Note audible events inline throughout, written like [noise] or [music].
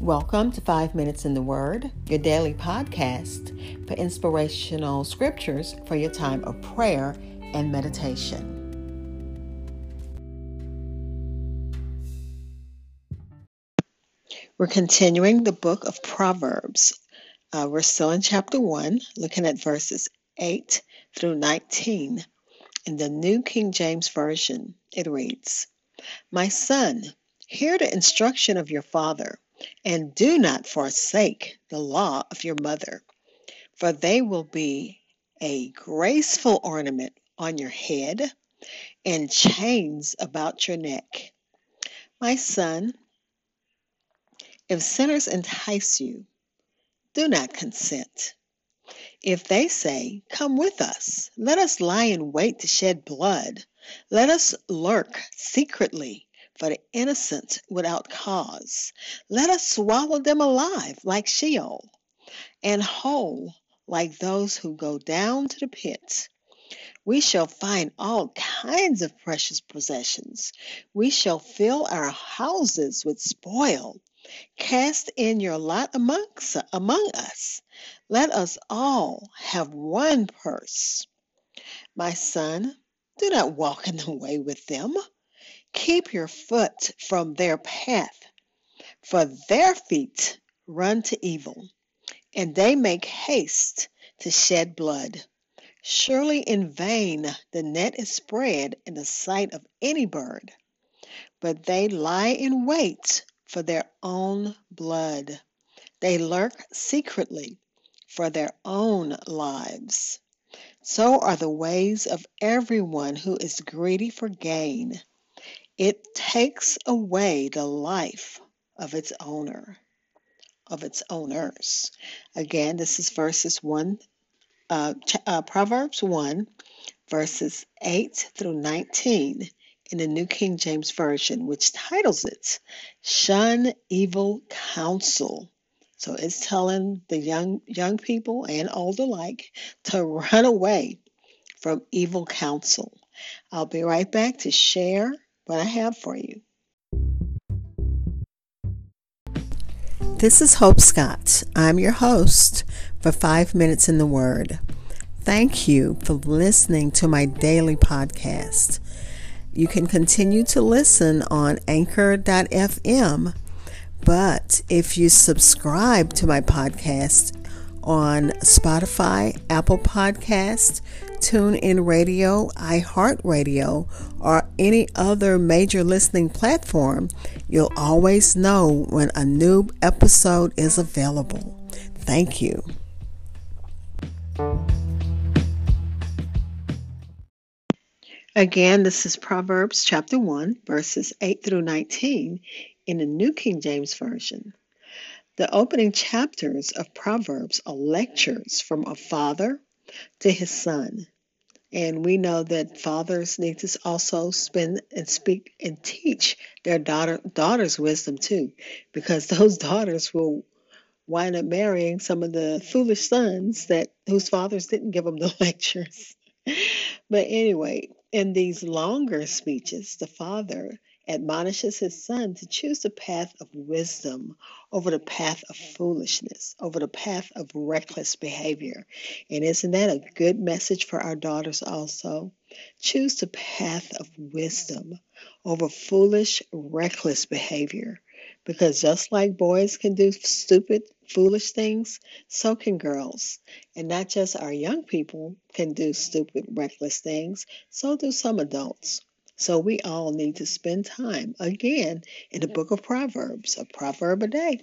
Welcome to Five Minutes in the Word, your daily podcast for inspirational scriptures for your time of prayer and meditation. We're continuing the book of Proverbs. Uh, we're still in chapter 1, looking at verses 8 through 19. In the New King James Version, it reads My son, hear the instruction of your father and do not forsake the law of your mother, for they will be a graceful ornament on your head and chains about your neck. My son, if sinners entice you, do not consent. If they say, Come with us, let us lie in wait to shed blood, let us lurk secretly for the innocent without cause. Let us swallow them alive like Sheol, and whole like those who go down to the pit. We shall find all kinds of precious possessions. We shall fill our houses with spoil. Cast in your lot amongst, among us. Let us all have one purse. My son, do not walk in the way with them. Keep your foot from their path, for their feet run to evil, and they make haste to shed blood. Surely in vain the net is spread in the sight of any bird, but they lie in wait for their own blood. They lurk secretly for their own lives. So are the ways of everyone who is greedy for gain. It takes away the life of its owner, of its owners. Again, this is verses 1, uh, uh, Proverbs 1, verses 8 through 19 in the New King James Version, which titles it Shun Evil Counsel. So it's telling the young young people and old alike to run away from evil counsel. I'll be right back to share what I have for you. This is Hope Scott. I'm your host for Five Minutes in the Word. Thank you for listening to my daily podcast. You can continue to listen on anchor.fm, but if you subscribe to my podcast on Spotify, Apple Podcast, TuneIn Radio, iHeartRadio, or any other major listening platform, you'll always know when a new episode is available. Thank you. Again, this is Proverbs chapter 1, verses 8 through 19 in the New King James Version. The opening chapters of Proverbs are lectures from a father to his son. And we know that fathers need to also spend and speak and teach their daughter daughters wisdom too, because [laughs] those daughters will wind up marrying some of the foolish sons that whose fathers didn't give them the [laughs] lectures. but anyway, in these longer speeches, the father admonishes his son to choose the path of wisdom over the path of foolishness, over the path of reckless behavior. And isn't that a good message for our daughters also? Choose the path of wisdom over foolish, reckless behavior. Because just like boys can do stupid, foolish things, so can girls. And not just our young people can do stupid, reckless things, so do some adults. So we all need to spend time again in the book of Proverbs, a proverb a day.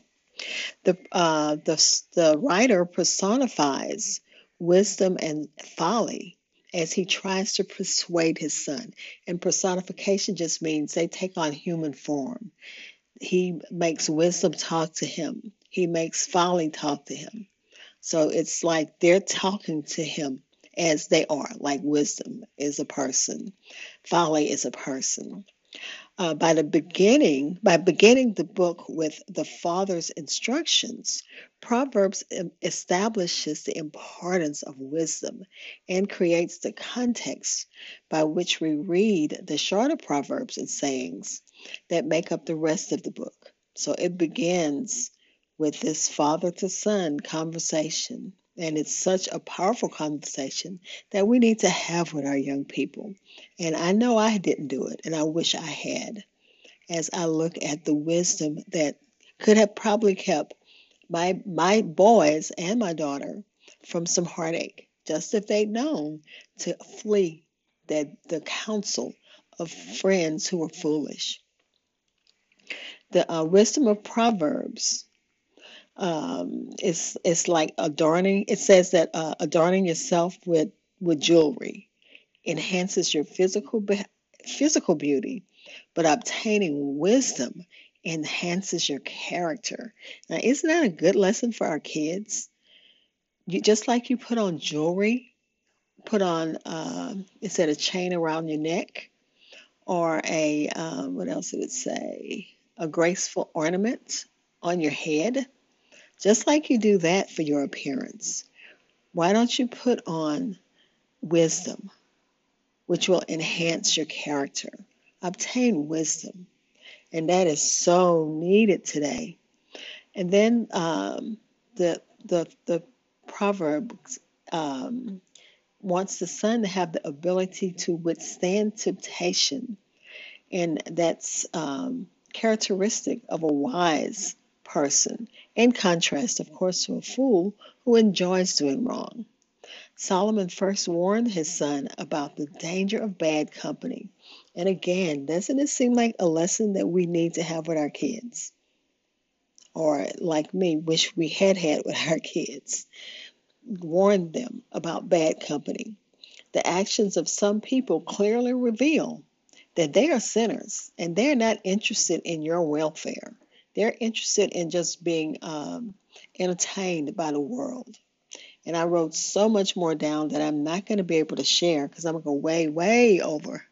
The uh, the the writer personifies wisdom and folly as he tries to persuade his son. And personification just means they take on human form. He makes wisdom talk to him. He makes folly talk to him. So it's like they're talking to him as they are, like wisdom is a person, folly is a person. Uh, by the beginning, by beginning the book with the Father's instructions, Proverbs establishes the importance of wisdom and creates the context by which we read the shorter proverbs and sayings that make up the rest of the book. So it begins with this father to son conversation. And it's such a powerful conversation that we need to have with our young people. And I know I didn't do it, and I wish I had, as I look at the wisdom that could have probably kept my my boys and my daughter from some heartache, just if they'd known to flee that the counsel of friends who were foolish. The uh, wisdom of Proverbs um, is is like adorning. It says that uh, adorning yourself with with jewelry enhances your physical be- physical beauty, but obtaining wisdom enhances your character. Now, isn't that a good lesson for our kids? You, just like you put on jewelry, put on, uh, it said a chain around your neck, or a, um, what else it say? A graceful ornament on your head. Just like you do that for your appearance. Why don't you put on wisdom, which will enhance your character? Obtain wisdom. And that is so needed today. And then um, the, the, the Proverbs um, wants the son to have the ability to withstand temptation. And that's um, characteristic of a wise person, in contrast, of course, to a fool who enjoys doing wrong. Solomon first warned his son about the danger of bad company. And again, doesn't it seem like a lesson that we need to have with our kids? Or, like me, wish we had had with our kids. Warned them about bad company. The actions of some people clearly reveal that they are sinners and they're not interested in your welfare. They're interested in just being um, entertained by the world. And I wrote so much more down that I'm not going to be able to share because I'm going to go way, way over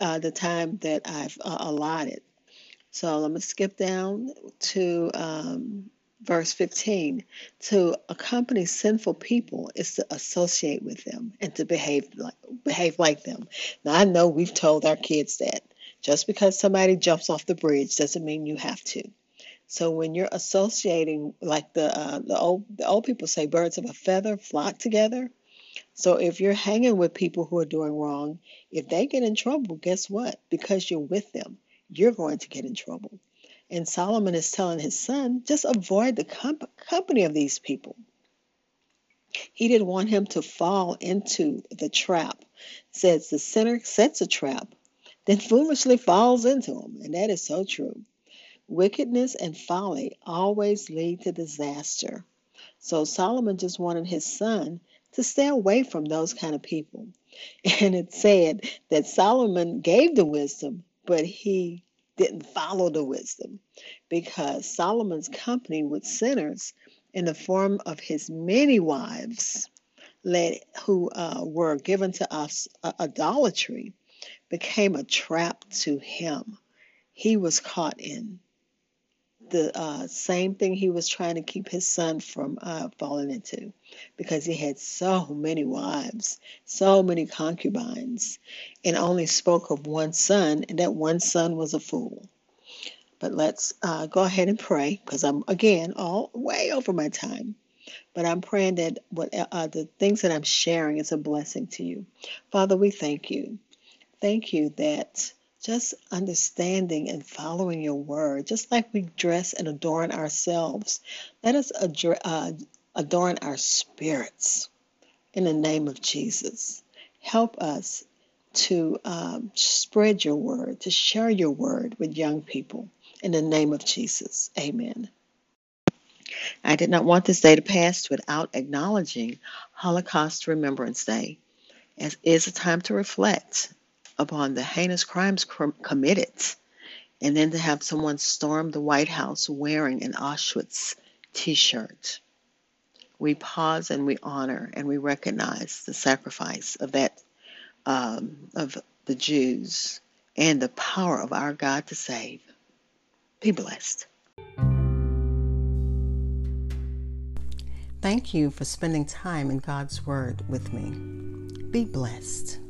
uh, the time that I've uh, allotted. So going to skip down to um, verse 15. To accompany sinful people is to associate with them and to behave like, behave like them. Now, I know we've told our kids that. Just because somebody jumps off the bridge doesn't mean you have to. So when you're associating, like the uh, the old the old people say, birds of a feather flock together. So if you're hanging with people who are doing wrong, if they get in trouble, guess what? Because you're with them, you're going to get in trouble. And Solomon is telling his son, just avoid the comp- company of these people. He didn't want him to fall into the trap. Says the sinner sets a trap, then foolishly falls into them. And that is so true. Wickedness and folly always lead to disaster. So Solomon just wanted his son to stay away from those kind of people. [laughs] And it said that Solomon gave the wisdom, but he didn't follow the wisdom because Solomon's company with sinners in the form of his many wives led, who uh, were given to us uh, idolatry became a trap to him. He was caught in the uh, same thing he was trying to keep his son from uh, falling into because he had so many wives, so many concubines, and only spoke of one son, and that one son was a fool. But let's uh, go ahead and pray because I'm, again, all way over my time. But I'm praying that what uh, the things that I'm sharing is a blessing to you. Father, we thank you. Thank you that just understanding and following your word, just like we dress and adorn ourselves, let us uh, adorn our spirits in the name of Jesus. Help us to um, spread your word, to share your word with young people in the name of Jesus. Amen. I did not want this day to pass without acknowledging Holocaust Remembrance Day, as is a time to reflect upon the heinous crimes committed, and then to have someone storm the White House wearing an Auschwitz t shirt. We pause and we honor and we recognize the sacrifice of that um, of the Jews and the power of our God to save. Be blessed. Thank you for spending time in God's Word with me. Be blessed.